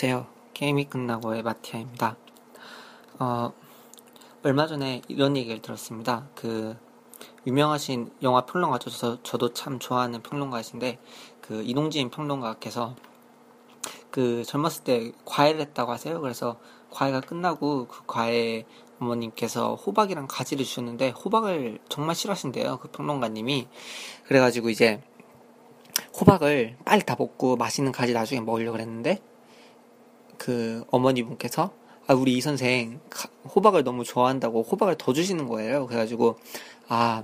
안녕하세요. 게임이 끝나고의 마티아입니다. 어, 얼마 전에 이런 얘기를 들었습니다. 그, 유명하신 영화 평론가죠. 저, 저도 참 좋아하는 평론가이신데, 그, 이동진 평론가께서 그 젊었을 때 과외를 했다고 하세요. 그래서 과외가 끝나고 그 과외 어머님께서 호박이랑 가지를 주셨는데, 호박을 정말 싫어하신대요. 그 평론가님이. 그래가지고 이제, 호박을 빨리 다 먹고 맛있는 가지 나중에 먹으려고 그랬는데 그 어머니분께서 아 우리 이 선생 호박을 너무 좋아한다고 호박을 더 주시는 거예요. 그래가지고 아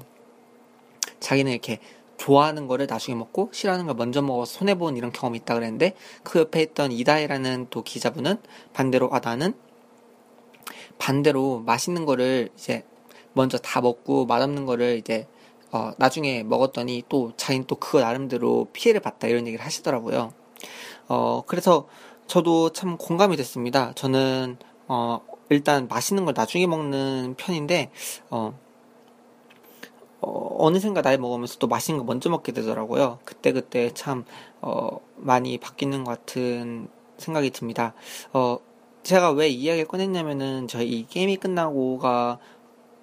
자기는 이렇게 좋아하는 거를 나중에 먹고 싫어하는 걸 먼저 먹어서 손해 본 이런 경험이 있다 그랬는데 그 옆에 있던 이다혜라는 또 기자분은 반대로 아 나는 반대로 맛있는 거를 이제 먼저 다 먹고 맛없는 거를 이제 어, 나중에 먹었더니 또 자기는 또 그거 나름대로 피해를 봤다 이런 얘기를 하시더라고요. 어, 그래서 저도 참 공감이 됐습니다. 저는, 어, 일단 맛있는 걸 나중에 먹는 편인데, 어, 어, 어 느샌가 나이 먹으면서 또 맛있는 거 먼저 먹게 되더라고요. 그때그때 참, 어, 많이 바뀌는 것 같은 생각이 듭니다. 어, 제가 왜 이야기를 꺼냈냐면은, 저희 이 게임이 끝나고가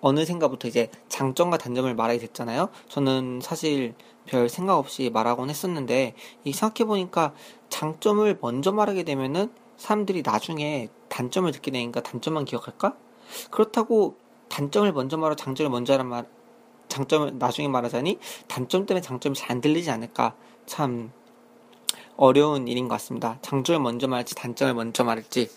어느샌가부터 이제 장점과 단점을 말하게 됐잖아요. 저는 사실 별 생각 없이 말하곤 했었는데 이 생각해 보니까 장점을 먼저 말하게 되면은 사람들이 나중에 단점을 듣게 되니까 단점만 기억할까? 그렇다고 단점을 먼저 말하고 장점을 먼저 하란 말 장점을 나중에 말하자니 단점 때문에 장점이 잘 안 들리지 않을까 참 어려운 일인 것 같습니다. 장점을 먼저 말할지 단점을 먼저 말할지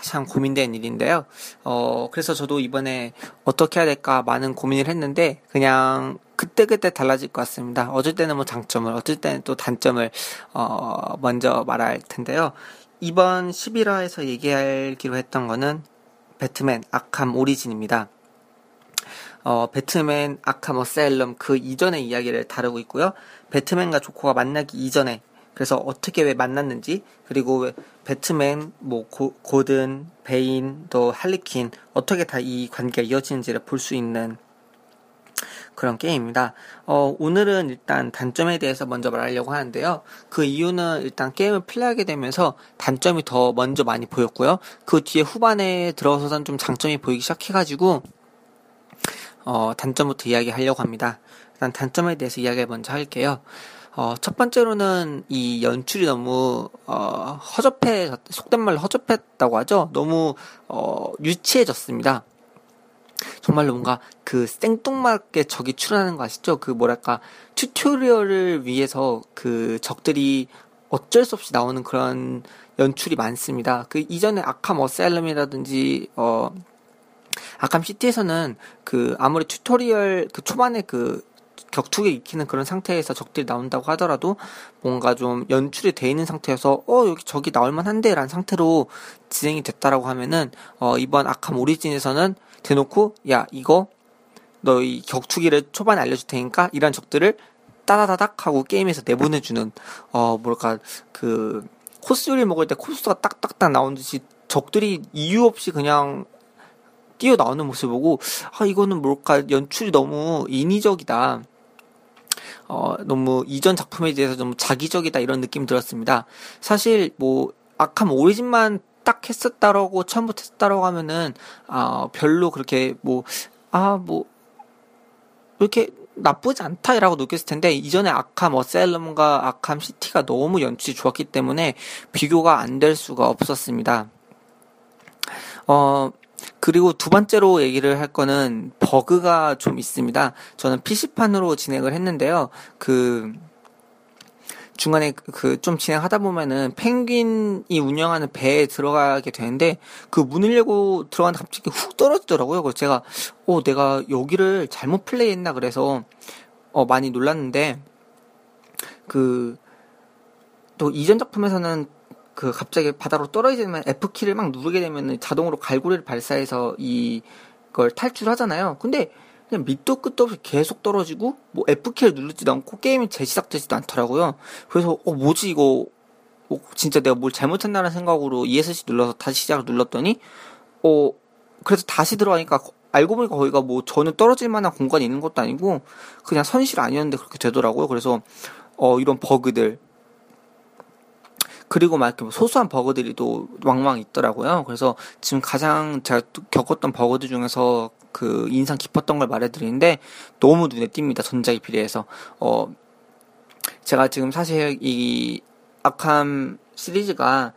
참 고민된 일인데요. 어, 그래서 저도 이번에 어떻게 해야 될까 많은 고민을 했는데, 그냥 그때그때 달라질 것 같습니다. 어쩔 때는 뭐 장점을, 어쩔 때는 또 단점을, 어, 먼저 말할 텐데요. 이번 11화에서 얘기하기로 했던 거는 배트맨 아캄 오리진입니다. 어, 배트맨 아캄 어셀럼 그 이전의 이야기를 다루고 있고요. 배트맨과 조커가 만나기 이전에 그래서 어떻게 왜 만났는지 그리고 왜 배트맨, 뭐 고, 고든, 베인, 또 할리퀸 어떻게 다 이 관계가 이어지는지를 볼 수 있는 그런 게임입니다. 어, 오늘은 일단 단점에 대해서 먼저 말하려고 하는데요. 그 이유는 일단 게임을 플레이하게 되면서 단점이 더 먼저 많이 보였고요. 그 뒤에 후반에 들어서선 좀 장점이 보이기 시작해가지고 어, 단점부터 이야기하려고 합니다. 일단 단점에 대해서 이야기를 먼저 할게요. 어, 첫 번째로는 이 연출이 너무 어, 허접해 속된 말로 허접했다고 하죠. 너무 어, 유치해졌습니다. 정말로 뭔가 그 생뚱맞게 적이 출현하는 거 아시죠? 그 뭐랄까 튜토리얼을 위해서 그 적들이 어쩔 수 없이 나오는 그런 연출이 많습니다. 그 이전에 아캄 어셀럼이라든지 어 아캄 시티에서는 그 아무리 tutorial 그 초반에 그 격투기 익히는 그런 상태에서 적들이 나온다고 하더라도 뭔가 좀 연출이 돼 있는 상태여서 어 여기 저기 나올 만한데 라는 상태로 진행이 됐다라고 하면은 어 이번 아캄 오리진에서는 대놓고 야 이거 너희 격투기를 초반에 알려줄 테니까 이런 적들을 따다다닥 하고 게임에서 내보내주는 어 뭐랄까 그 코스 요리 먹을 때 코스가 딱딱딱 나온 듯이 적들이 이유 없이 그냥 뛰어 나오는 모습 보고 아 이거는 뭘까 연출이 너무 인위적이다. 어, 너무 이전 작품에 대해서 너무 자기적이다 이런 느낌 들었습니다. 사실 뭐 아캄 오리진만 딱 했었다라고 처음부터 했다라고 하면은 아 별로 그렇게 뭐 아뭐 뭐 이렇게 나쁘지 않다라고 느꼈을 텐데 이전에 아캄 어셀럼과 아캄 시티가 너무 연출이 좋았기 때문에 비교가 안 될 수가 없었습니다. 어 그리고 두 번째로 얘기를 할 거는 버그가 좀 있습니다. 저는 PC판으로 진행을 했는데요. 그, 중간에 그 좀 진행하다 보면은 펭귄이 운영하는 배에 들어가게 되는데 그 문을 열고 들어가는데 갑자기 훅 떨어지더라고요. 그래서 제가 어 내가 여기를 잘못 플레이했나 그래서 어 많이 놀랐는데 그 또 이전 작품에서는 그 갑자기 바다로 떨어지면 F키를 막 누르게 되면 자동으로 갈고리를 발사해서 이걸 탈출하잖아요. 근데 그냥 밑도 끝도 없이 계속 떨어지고 뭐 F키를 누르지도 않고 게임이 재시작되지도 않더라고요. 그래서 어 뭐지 이거 어, 진짜 내가 뭘 잘못했나라는 생각으로 ESC 눌러서 다시 시작을 눌렀더니 어 그래서 다시 들어가니까 알고 보니까 거기가 뭐 저는 떨어질 만한 공간이 있는 것도 아니고 그냥 선실 아니었는데 그렇게 되더라고요. 그래서 어 이런 버그들 그리고 막 소소한 버그들이 또 왕왕 있더라고요. 그래서 지금 가장 제가 겪었던 버그들 중에서 그 인상 깊었던 걸 말해드리는데 너무 눈에 띕니다. 전작에 비례해서. 어, 제가 지금 사실 이 아캄 시리즈가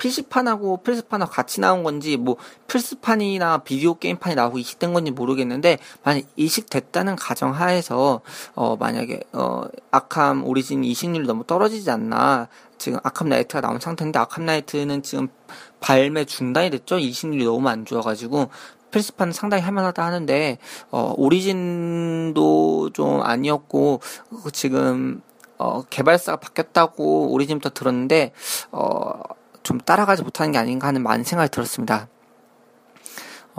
PC판하고 플스판하고 같이 나온 건지 뭐 플스판이나 비디오 게임판이 나오고 이식된 건지 모르겠는데 만약 이식됐다는 가정 하에서 어 만약에 어 아캄 오리진 이식률이 너무 떨어지지 않나 지금 아캄 나이트가 나온 상태인데 아캄 나이트는 지금 발매 중단이 됐죠 이식률이 너무 안 좋아가지고 플스판은 상당히 할만하다 하는데 어 오리진도 좀 아니었고 지금 어 개발사가 바뀌었다고 오리진부터 들었는데 어 좀 따라가지 못하는 게 아닌가 하는 많은 생각이 들었습니다.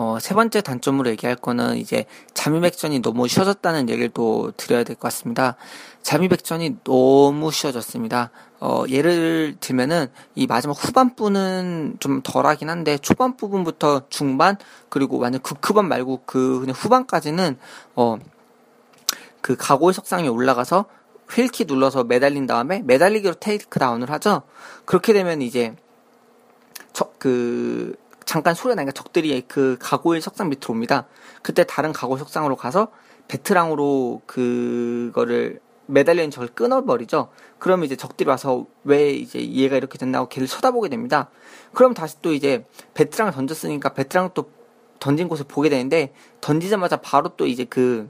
어, 세 번째 단점으로 얘기할 거는 이제 잠입액션이 너무 쉬워졌다는 얘기를 또 드려야 될 것 같습니다. 잠입액션이 너무 쉬워졌습니다. 어, 예를 들면은 이 마지막 후반부는 좀 덜하긴 한데 초반 부분부터 중반 그리고 완전 극후반 말고 그 그냥 후반까지는 어, 그 가골 석상에 올라가서 휠키 눌러서 매달린 다음에 매달리기로 테이크 다운을 하죠. 그렇게 되면 이제 적, 그, 잠깐 소리가 나니까 적들이 그 가고일 석상 밑으로 옵니다. 그때 다른 가고 석상으로 가서 베트랑으로 그거를 매달려 있는 적을 끊어버리죠. 그러면 이제 적들이 와서 왜 이제 얘가 이렇게 됐나고 걔를 쳐다보게 됩니다. 그럼 다시 또 이제 베트랑을 던졌으니까 베트랑을 또 던진 곳을 보게 되는데 던지자마자 바로 또 이제 그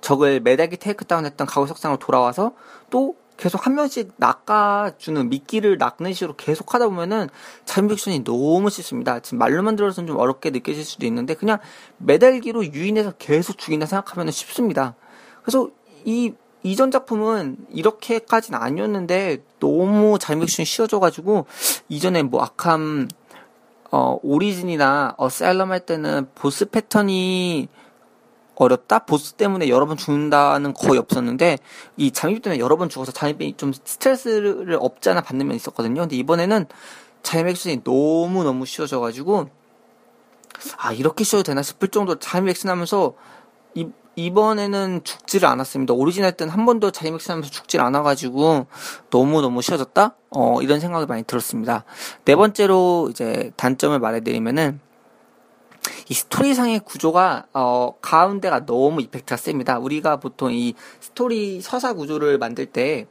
적을 매달기 테이크다운 했던 가고 석상으로 돌아와서 또 계속 한 명씩 낚아주는 미끼를 낚는 식으로 계속 하다 보면은 자임팩션이 너무 쉽습니다. 지금 말로만 들어서는 좀 어렵게 느껴질 수도 있는데 그냥 매달기로 유인해서 계속 죽인다 생각하면 쉽습니다. 그래서 이 이전 작품은 이렇게까지는 아니었는데 너무 자임팩션이 쉬워져가지고 이전에 뭐 아캄 어, 오리진이나 어사일럼할 때는 보스 패턴이 어렵다? 보스 때문에 여러 번 죽는다는 거의 없었는데 이 잠입 때문에 여러 번 죽어서 잠입이 좀 스트레스를 없지 않아 받는 면이 있었거든요. 근데 이번에는 잠입 액션이 너무너무 쉬워져가지고 아 이렇게 쉬워도 되나 싶을 정도로 잠입 액션 하면서 이, 이번에는 죽지를 않았습니다. 오리진 때는 한 번도 잠입 액션 하면서 죽질 않아가지고 너무너무 쉬워졌다? 어 이런 생각이 많이 들었습니다. 네 번째로 이제 단점을 말해드리면은 이 스토리상의 구조가 어, 가운데가 너무 이펙트가 셉니다. 우리가 보통 이 스토리 서사 구조를 만들 때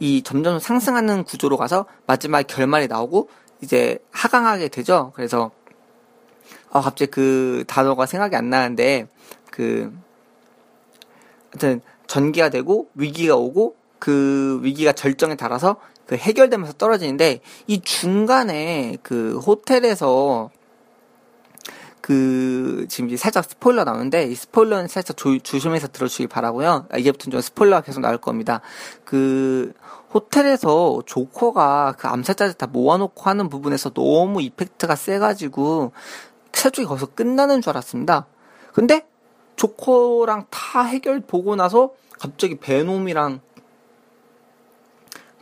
이 점점 상승하는 구조로 가서 마지막 결말이 나오고 이제 하강하게 되죠. 그래서 어, 갑자기 그 단어가 생각이 안 나는데 그 하여튼 전기가 되고 위기가 오고 그 위기가 절정에 달아서 그 해결되면서 떨어지는데 이 중간에 그 호텔에서 그 지금 이제 살짝 스포일러 나오는데 이 스포일러는 살짝 조, 조심해서 들어주시기 바라고요. 아, 이제부터는 좀 스포일러가 계속 나올 겁니다. 그 호텔에서 조커가 그 암살자들 다 모아놓고 하는 부분에서 너무 이펙트가 세가지고 최쪽이 거기서 끝나는 줄 알았습니다. 근데 조커랑 다 해결 보고 나서 갑자기 베놈이랑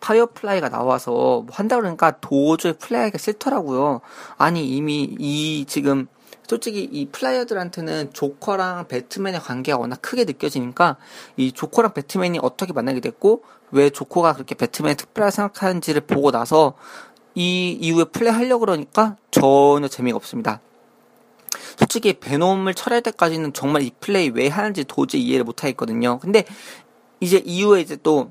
파이어플라이가 나와서 뭐 한다 그러니까 도저히 플레이하기가 싫더라고요. 아니 이미 이 지금 솔직히 이 플레이어들한테는 조커랑 배트맨의 관계가 워낙 크게 느껴지니까 이 조커랑 배트맨이 어떻게 만나게 됐고 왜 조커가 그렇게 배트맨이 특별하게 생각하는지를 보고 나서 이 이후에 플레이 하려고 그러니까 전혀 재미가 없습니다. 솔직히 베놈을 처리할 때까지는 정말 이 플레이 왜 하는지 도저히 이해를 못 하겠거든요. 근데 이제 이후에 이제 또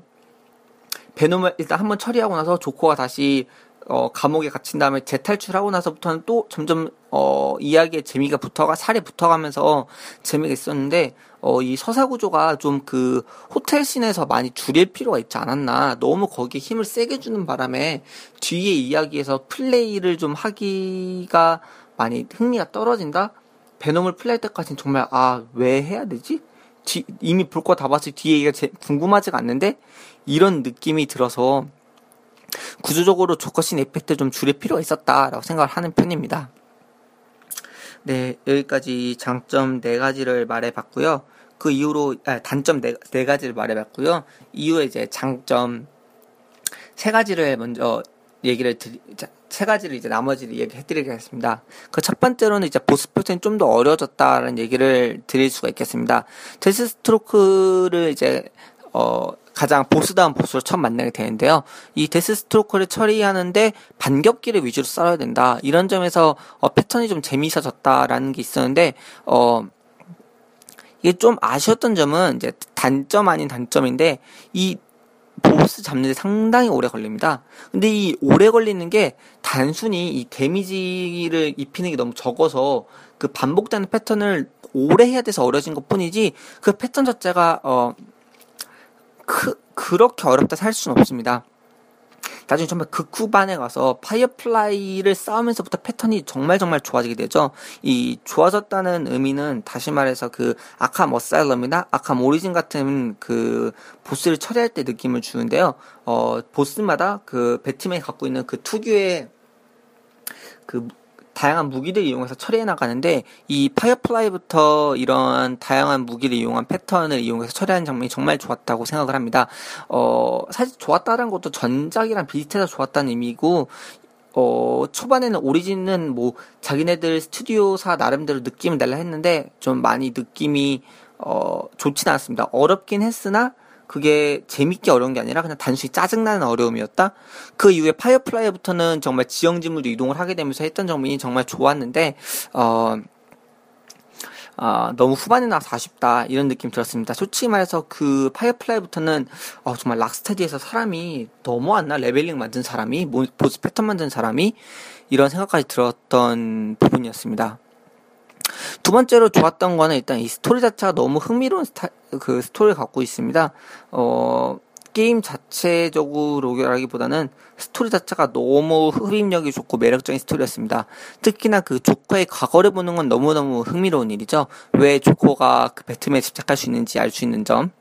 베놈을 일단 한번 처리하고 나서 조커가 다시 어, 감옥에 갇힌 다음에 재탈출하고 나서부터는 또 점점 어, 이야기의 재미가 붙어가 살이 붙어가면서 재미가 있었는데 어, 이 서사 구조가 좀 그 호텔 scene에서 많이 줄일 필요가 있지 않았나. 너무 거기에 힘을 세게 주는 바람에 뒤에 이야기에서 플레이를 좀 하기가 많이 흥미가 떨어진다? 베놈을 플레이할 때까지는 정말 아 왜 해야 되지? 뒤, 이미 볼 거 다 봤을 뒤에 얘기가 궁금하지가 않는데? 이런 느낌이 들어서 구조적으로 조커신 에펙트 좀 줄일 필요가 있었다라고 생각을 하는 편입니다. 네, 여기까지 장점 네 가지를 말해봤고요. 그 이후로 아, 단점 네, 네 가지를 말해봤고요. 이후에 이제 장점 세 가지를 먼저 얘기를 드리, 세 가지를 이제 나머지를 얘기해드리겠습니다. 그 첫 번째로는 이제 보스 표현이 좀 더 어려워졌다는 얘기를 드릴 수가 있겠습니다. 데스스트로크를 이제 어 가장 보스다운 보스로 처음 만나게 되는데요. 이 데스스트로크를 처리하는데 반격기를 위주로 싸워야 된다. 이런 점에서 어, 패턴이 좀 재미있어졌다라는 게 있었는데 어 이게 좀 아쉬웠던 점은 이제 단점 아닌 단점인데 이 보스 잡는 데 상당히 오래 걸립니다. 근데 이 오래 걸리는 게 단순히 이 데미지를 입히는 게 너무 적어서 그 반복되는 패턴을 오래 해야 돼서 어려워진 것 뿐이지 그 패턴 자체가 어 그, 그렇게 어렵다 할 수는 없습니다. 나중에 정말 극후반에 가서 파이어플라이를 싸우면서부터 패턴이 정말 정말 좋아지게 되죠. 이 좋아졌다는 의미는 다시 말해서 그 아캄 어사일럼이나 아캄 오리진 같은 그 보스를 처리할 때 느낌을 주는데요. 어 보스마다 그 배트맨이 갖고 있는 그 특유의 그 다양한 무기를 이용해서 처리해 나가는데 이 파이어플라이부터 이런 다양한 무기를 이용한 패턴을 이용해서 처리하는 장면이 정말 좋았다고 생각을 합니다. 어, 사실 좋았다는 것도 전작이랑 비슷해서 좋았다는 의미고 어, 초반에는 오리진은 뭐 자기네들 스튜디오사 나름대로 느낌을 내려 했는데 좀 많이 느낌이 어, 좋지는 않았습니다. 어렵긴 했으나 그게 재밌게 어려운 게 아니라 그냥 단순히 짜증나는 어려움이었다. 그 이후에 파이어플라이부터는 정말 지형지물로 이동을 하게 되면서 했던 점이 정말 좋았는데 어. 어, 너무 후반에 나와서 아쉽다 이런 느낌 들었습니다. 솔직히 말해서 그 파이어플라이부터는 어, 정말 락스테디에서 사람이 넘어왔나 leveling 만든 사람이 보스 패턴 만든 사람이 이런 생각까지 들었던 부분이었습니다. 두 번째로 좋았던 거는 일단 이 스토리 자체가 너무 흥미로운 스타, 그 스토리를 갖고 있습니다. 어, 게임 자체적으로라기보다는 스토리 자체가 너무 흡입력이 좋고 매력적인 스토리였습니다. 특히나 그 조커의 과거를 보는 건 너무너무 흥미로운 일이죠. 왜 조커가 그 배트맨에 집착할 수 있는지 알 수 있는 점.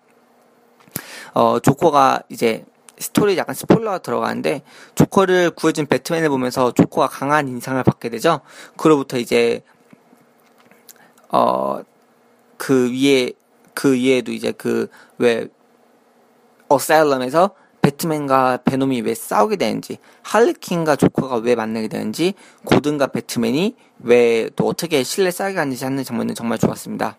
어, 조커가 이제 스토리 약간 스포일러가 들어가는데 조커를 구해준 배트맨을 보면서 조커가 강한 인상을 받게 되죠. 그로부터 이제 어, 그 위에, 그 위에도 이제 그, 왜, 어사일럼에서 배트맨과 베놈이 왜 싸우게 되는지, 할리퀸과 조커가 왜 만나게 되는지, 고든과 배트맨이 왜 또 어떻게 신뢰 쌓게 하는지 하는 장면은 정말 좋았습니다.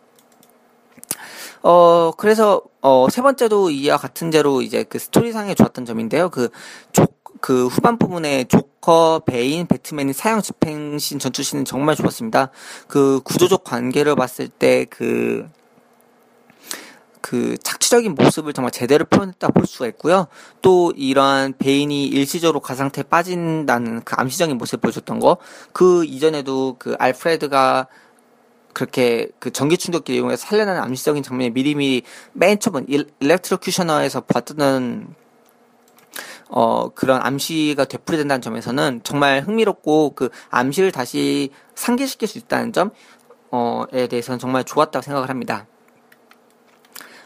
어, 그래서, 어, 세 번째도 이와 같은 제로 이제 그 스토리상에 좋았던 점인데요. 그, 조, 그 후반 부분에 조커, 베인, 배트맨이 사형 집행신 전투신은 정말 좋았습니다. 그 구조적 관계를 봤을 때 그, 그 착취적인 모습을 정말 제대로 표현했다 볼 수가 있고요. 또 이러한 베인이 일시적으로 가상태에 빠진다는 그 암시적인 모습을 보여줬던 거. 그 이전에도 그 알프레드가 그렇게 그 전기 충격기를 이용해서 살려내는 암시적인 장면이 미리미리 맨 처음 일, 일렉트로큐셔너에서 봤던 어, 그런 암시가 되풀이된다는 점에서는 정말 흥미롭고 그 암시를 다시 상기시킬 수 있다는 점, 어,에 대해서는 정말 좋았다고 생각을 합니다.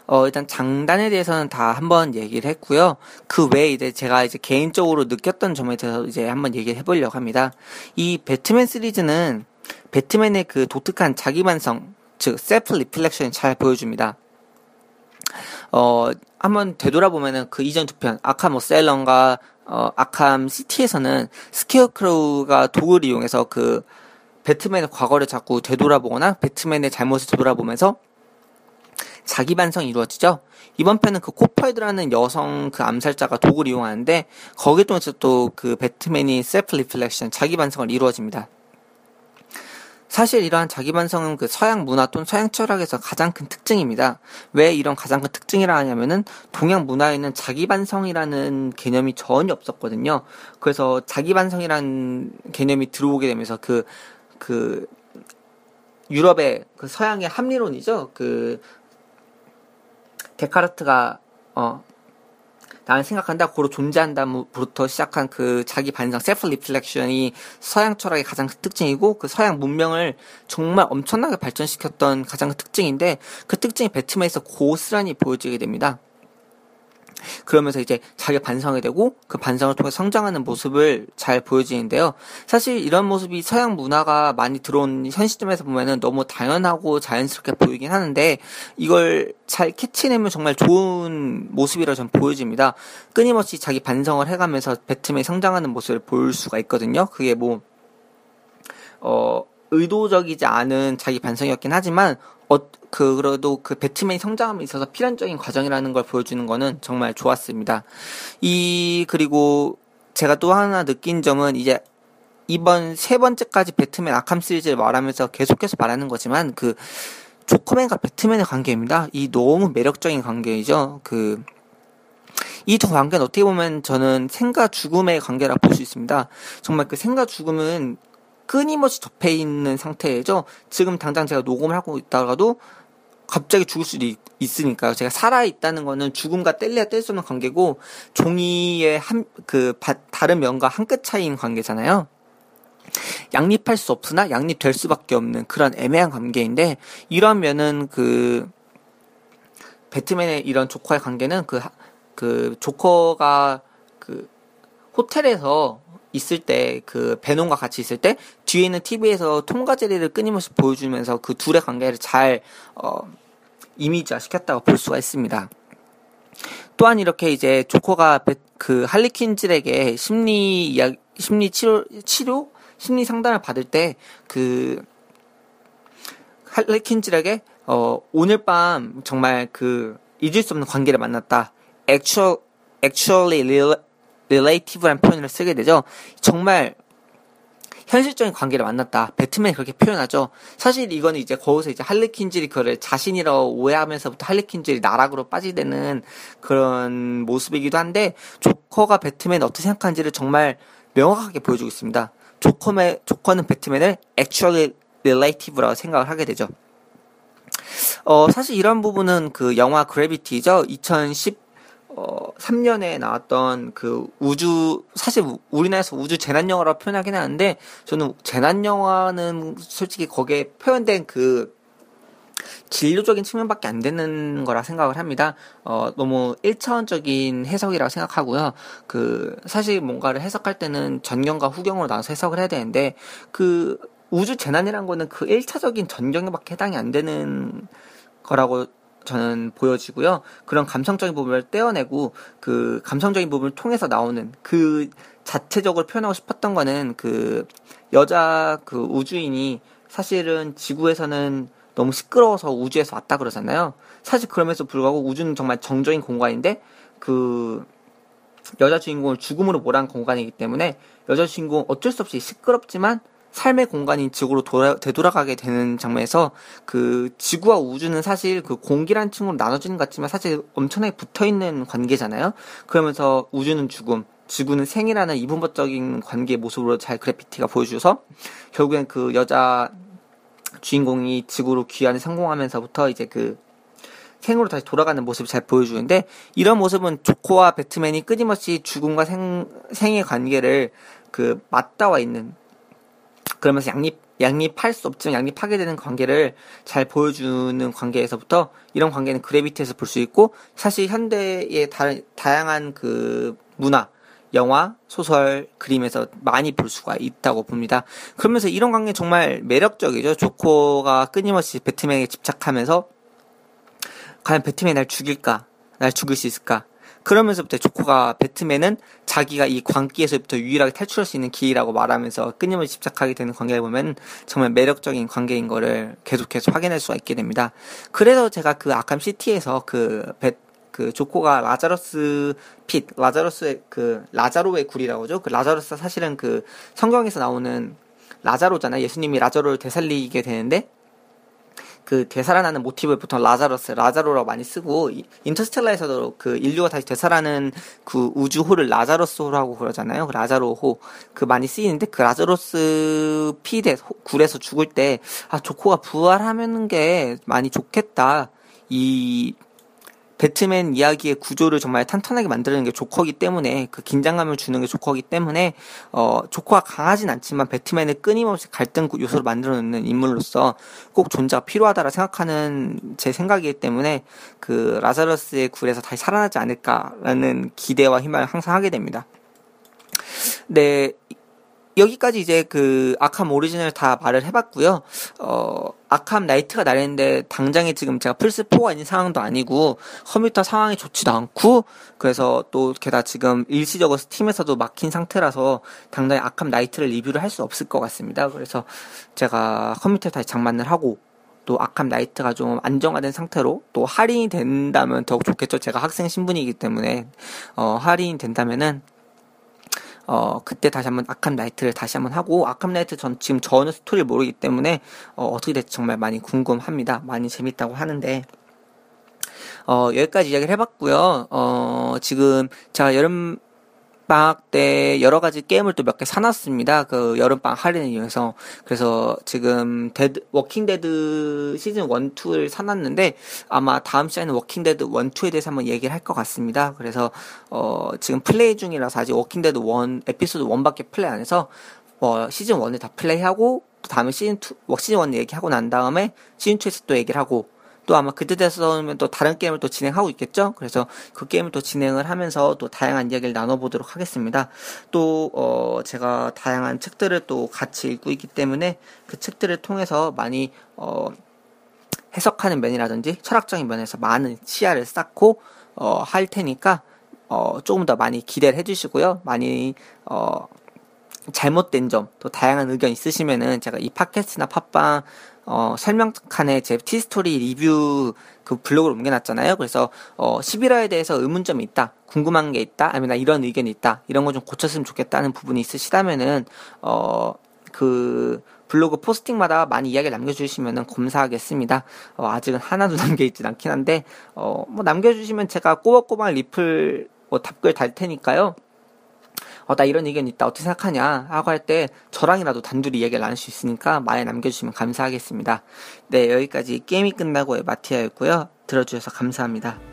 어, 일단 장단에 대해서는 다 한번 얘기를 했고요. 그 외에 이제 제가 이제 개인적으로 느꼈던 점에 대해서 이제 한번 얘기를 해보려고 합니다. 이 배트맨 시리즈는 배트맨의 그 독특한 자기 반성, 즉 self reflection을 잘 보여줍니다. 어, 한번 되돌아보면은 그 이전 두 편, 아캄 어사일럼과 어, 아캄 시티에서는 스케어크로우가 도구를 이용해서 그 배트맨의 과거를 자꾸 되돌아보거나 배트맨의 잘못을 되돌아보면서 자기 반성이 이루어지죠. 이번 편은 그 코퍼헤드라는 여성 그 암살자가 도구를 이용하는데 거기에 통해서 또 그 배트맨이 self reflection 자기 반성을 이루어집니다. 사실 이러한 자기 반성은 그 서양 문화 또는 서양 철학에서 가장 큰 특징입니다. 왜 이런 가장 큰 특징이라 하냐면은 동양 문화에는 자기 반성이라는 개념이 전혀 없었거든요. 그래서 자기 반성이라는 개념이 들어오게 되면서 그, 그, 유럽의 그 서양의 합리론이죠. 그, 데카르트가, 어, 나는 생각한다, 고로 존재한다부터 시작한 그 자기 반성, self reflection이 서양 철학의 가장 큰 특징이고 그 서양 문명을 정말 엄청나게 발전시켰던 가장 큰 특징인데 그 특징이 배트맨에서 고스란히 보여지게 됩니다. 그러면서 이제 자기 반성이 되고 그 반성을 통해 성장하는 모습을 잘 보여지는데요. 사실 이런 모습이 서양 문화가 많이 들어온 현 시점에서 보면은 너무 당연하고 자연스럽게 보이긴 하는데 이걸 잘 캐치내면 정말 좋은 모습이라 전 보여집니다. 끊임없이 자기 반성을 해가면서 배트맨이 성장하는 모습을 볼 수가 있거든요. 그게 뭐, 어, 의도적이지 않은 자기 반성이었긴 하지만, 어, 그 그래도 그 배트맨이 성장함에 있어서 필연적인 과정이라는 걸 보여주는 거는 정말 좋았습니다. 이 그리고 제가 또 하나 느낀 점은 이제 이번 세 번째까지 배트맨 아캄 시리즈를 말하면서 계속해서 말하는 거지만 그 조커맨과 배트맨의 관계입니다. 이 너무 매력적인 관계이죠. 그 이 두 관계는 어떻게 보면 저는 생과 죽음의 관계라 볼 수 있습니다. 정말 그 생과 죽음은 끊임없이 접해 있는 상태죠. 지금 당장 제가 녹음을 하고 있다가도 갑자기 죽을 수도 있, 으니까요. 제가 살아 있다는 거는 죽음과 뗄래야 뗄 수 없는 관계고 종이의 한 그 다른 면과 한 끗 차이인 관계잖아요. 양립할 수 없으나 양립될 수밖에 없는 그런 애매한 관계인데 이런 면은 그 배트맨의 이런 조커의 관계는 그, 그 조커가 그 호텔에서 있을 때 그 베논과 같이 있을 때 뒤에 있는 TV에서 톰과 제리를 끊임없이 보여주면서 그 둘의 관계를 잘 어, 이미지화 시켰다고 볼 수가 있습니다. 또한 이렇게 이제 조커가 그 할리퀸질에게 심리 이야 심리 치료 치료 심리 상담을 받을 때 그 할리퀸질에게 어 오늘 밤 정말 그 잊을 수 없는 관계를 만났다. actual actually relative라는 표현을 쓰게 되죠. 정말 현실적인 관계를 만났다. 배트맨이 그렇게 표현하죠. 사실 이거는 이제 거기서 이제 할리퀸질이 그를 자신이라고 오해하면서부터 할리퀸질이 나락으로 빠지되는 그런 모습이기도 한데 조커가 배트맨 어떻게 생각하는지를 정말 명확하게 보여주고 있습니다. 조커의, 조커는 배트맨을 actually relative라고 생각을 하게 되죠. 어, 사실 이런 부분은 그 영화 그래비티죠. 2010, 어, 3년에 나왔던 그 우주, 사실 우리나라에서 우주 재난영화라고 표현하긴 하는데, 저는 재난영화는 솔직히 거기에 표현된 그 진료적인 측면밖에 안 되는 거라 생각을 합니다. 어, 너무 1차원적인 해석이라고 생각하고요. 그, 사실 뭔가를 해석할 때는 전경과 후경으로 나눠서 해석을 해야 되는데, 그, 우주 재난이란 거는 그 1차적인 전경에밖에 해당이 안 되는 거라고 저는 보여지고요. 그런 감성적인 부분을 떼어내고 그 감성적인 부분을 통해서 나오는 그 자체적으로 표현하고 싶었던 거는 그 여자 그 우주인이 사실은 지구에서는 너무 시끄러워서 우주에서 왔다 그러잖아요. 사실 그럼에도 불구하고 우주는 정말 정적인 공간인데 그 여자 주인공을 죽음으로 몰아간 공간이기 때문에 여자 주인공 어쩔 수 없이 시끄럽지만 삶의 공간인 지구로 돌아, 되돌아가게 되는 장면에서 그 지구와 우주는 사실 그 공기란 층으로 나눠지는 것 같지만 사실 엄청나게 붙어 있는 관계잖아요. 그러면서 우주는 죽음, 지구는 생이라는 이분법적인 관계의 모습으로 잘 그래피티가 보여주셔서 결국엔 그 여자 주인공이 지구로 귀환에 성공하면서부터 이제 그 생으로 다시 돌아가는 모습을 잘 보여주는데 이런 모습은 조코와 배트맨이 끊임없이 죽음과 생, 생의 관계를 그 맞닿아 있는 그러면서 양립 양립할 수 없지만 양립하게 되는 관계를 잘 보여주는 관계에서부터 이런 관계는 그래비티에서 볼 수 있고 사실 현대의 다, 다양한 그 문화 영화, 소설, 그림에서 많이 볼 수가 있다고 봅니다. 그러면서 이런 관계 정말 매력적이죠. 조코가 끊임없이 배트맨에 집착하면서 과연 배트맨이 날 죽일까? 날 죽일 수 있을까? 그러면서부터 조커가 배트맨은 자기가 이 광기에서부터 유일하게 탈출할 수 있는 길이라고 말하면서 끊임없이 집착하게 되는 관계를 보면 정말 매력적인 관계인 거를 계속해서 확인할 수가 있게 됩니다. 그래서 제가 그 아캄 시티에서 그 배, 그 조커가 라자로스 핏, 라자로스의 그 라자로의 굴이라고 하죠. 그 라자로스가 사실은 그 성경에서 나오는 라자로잖아요. 예수님이 라자로를 되살리게 되는데 그 되살아나는 모티브를 보통 라자로스, 라자로라고 많이 쓰고 인터스텔라에서도 그 인류가 다시 되살아나는 그 우주호를 라자로스호라고 그러잖아요. 그 라자로호 그 많이 쓰이는데 그 라자로스 핏에 굴에서 죽을 때 아 조커가 부활하는 게 많이 좋겠다. 이 배트맨 이야기의 구조를 정말 탄탄하게 만드는 게 조커기 때문에 그 긴장감을 주는 게 조커기 때문에 어 조커가 강하진 않지만 배트맨을 끊임없이 갈등 요소를 만들어 놓는 인물로서 꼭 존재가 필요하다라 생각하는 제 생각이기 때문에 그 라자러스의 굴에서 다시 살아나지 않을까라는 기대와 희망을 항상 하게 됩니다. 네, 여기까지 이제 그 아캄 오리진을 다 말을 해봤고요. 어, 아캄 나이트가 나왔는데 당장에 지금 제가 플스 4가 있는 상황도 아니고 컴퓨터 상황이 좋지도 않고 그래서 또 게다가 지금 일시적으로 스팀에서도 막힌 상태라서 당장에 아캄 나이트를 리뷰를 할 수 없을 것 같습니다. 그래서 제가 컴퓨터에 다시 장만을 하고 또 아캄 나이트가 좀 안정화된 상태로 또 할인이 된다면 더욱 좋겠죠. 제가 학생 신분이기 때문에 어, 할인이 된다면은 어, 그때 다시 한번 아캄 나이트를 다시 한번 하고, 아캄 나이트 전 지금 전혀 스토리를 모르기 때문에, 어, 어떻게 될지 정말 많이 궁금합니다. 많이 재밌다고 하는데, 어, 여기까지 이야기를 해봤고요. 어, 지금 제가 여름 방학 때 여러 가지 게임을 또 몇 개 사놨습니다. 그 여름방학 할인을 이용해서. 그래서 지금 데드, 워킹데드 시즌 1, 2를 사놨는데 아마 다음 시간에 워킹데드 1, 2에 대해서 한번 얘기를 할 것 같습니다. 그래서, 어, 지금 플레이 중이라서 아직 워킹데드 1, 에피소드 1밖에 플레이 안 해서 어, 시즌 1을 다 플레이하고 또 다음에 시즌 2, 시즌 1 얘기하고 난 다음에 시즌 2에서 또 얘기를 하고 또 아마 그때 돼서는 또 다른 게임을 또 진행하고 있겠죠. 그래서 그 게임을 또 진행을 하면서 또 다양한 이야기를 나눠보도록 하겠습니다. 또 어, 제가 다양한 책들을 또 같이 읽고 있기 때문에 그 책들을 통해서 많이 어, 해석하는 면이라든지 철학적인 면에서 많은 시야를 쌓고 어, 할 테니까 어, 조금 더 많이 기대를 해주시고요. 많이 어, 잘못된 점, 또 다양한 의견 있으시면은 제가 이 팟캐스트나 팟빵 어, 설명 칸에 제 티스토리 리뷰 그 블로그를 옮겨놨잖아요. 그래서 어, 11화에 대해서 의문점이 있다, 궁금한 게 있다, 아니면 나 이런 의견이 있다, 이런 거 좀 고쳤으면 좋겠다는 부분이 있으시다면은 어, 그 블로그 포스팅마다 많이 이야기를 남겨주시면 검사하겠습니다. 어, 아직은 하나도 남겨있진 않긴 한데 어, 뭐 남겨주시면 제가 꼬박꼬박 리플 뭐 답글 달 테니까요. 어, 나 이런 의견 있다. 어떻게 생각하냐? 하고 할 때 저랑이라도 단둘이 얘기를 나눌 수 있으니까 많이 남겨주시면 감사하겠습니다. 네, 여기까지 게임이 끝나고의 마티아였고요. 들어주셔서 감사합니다.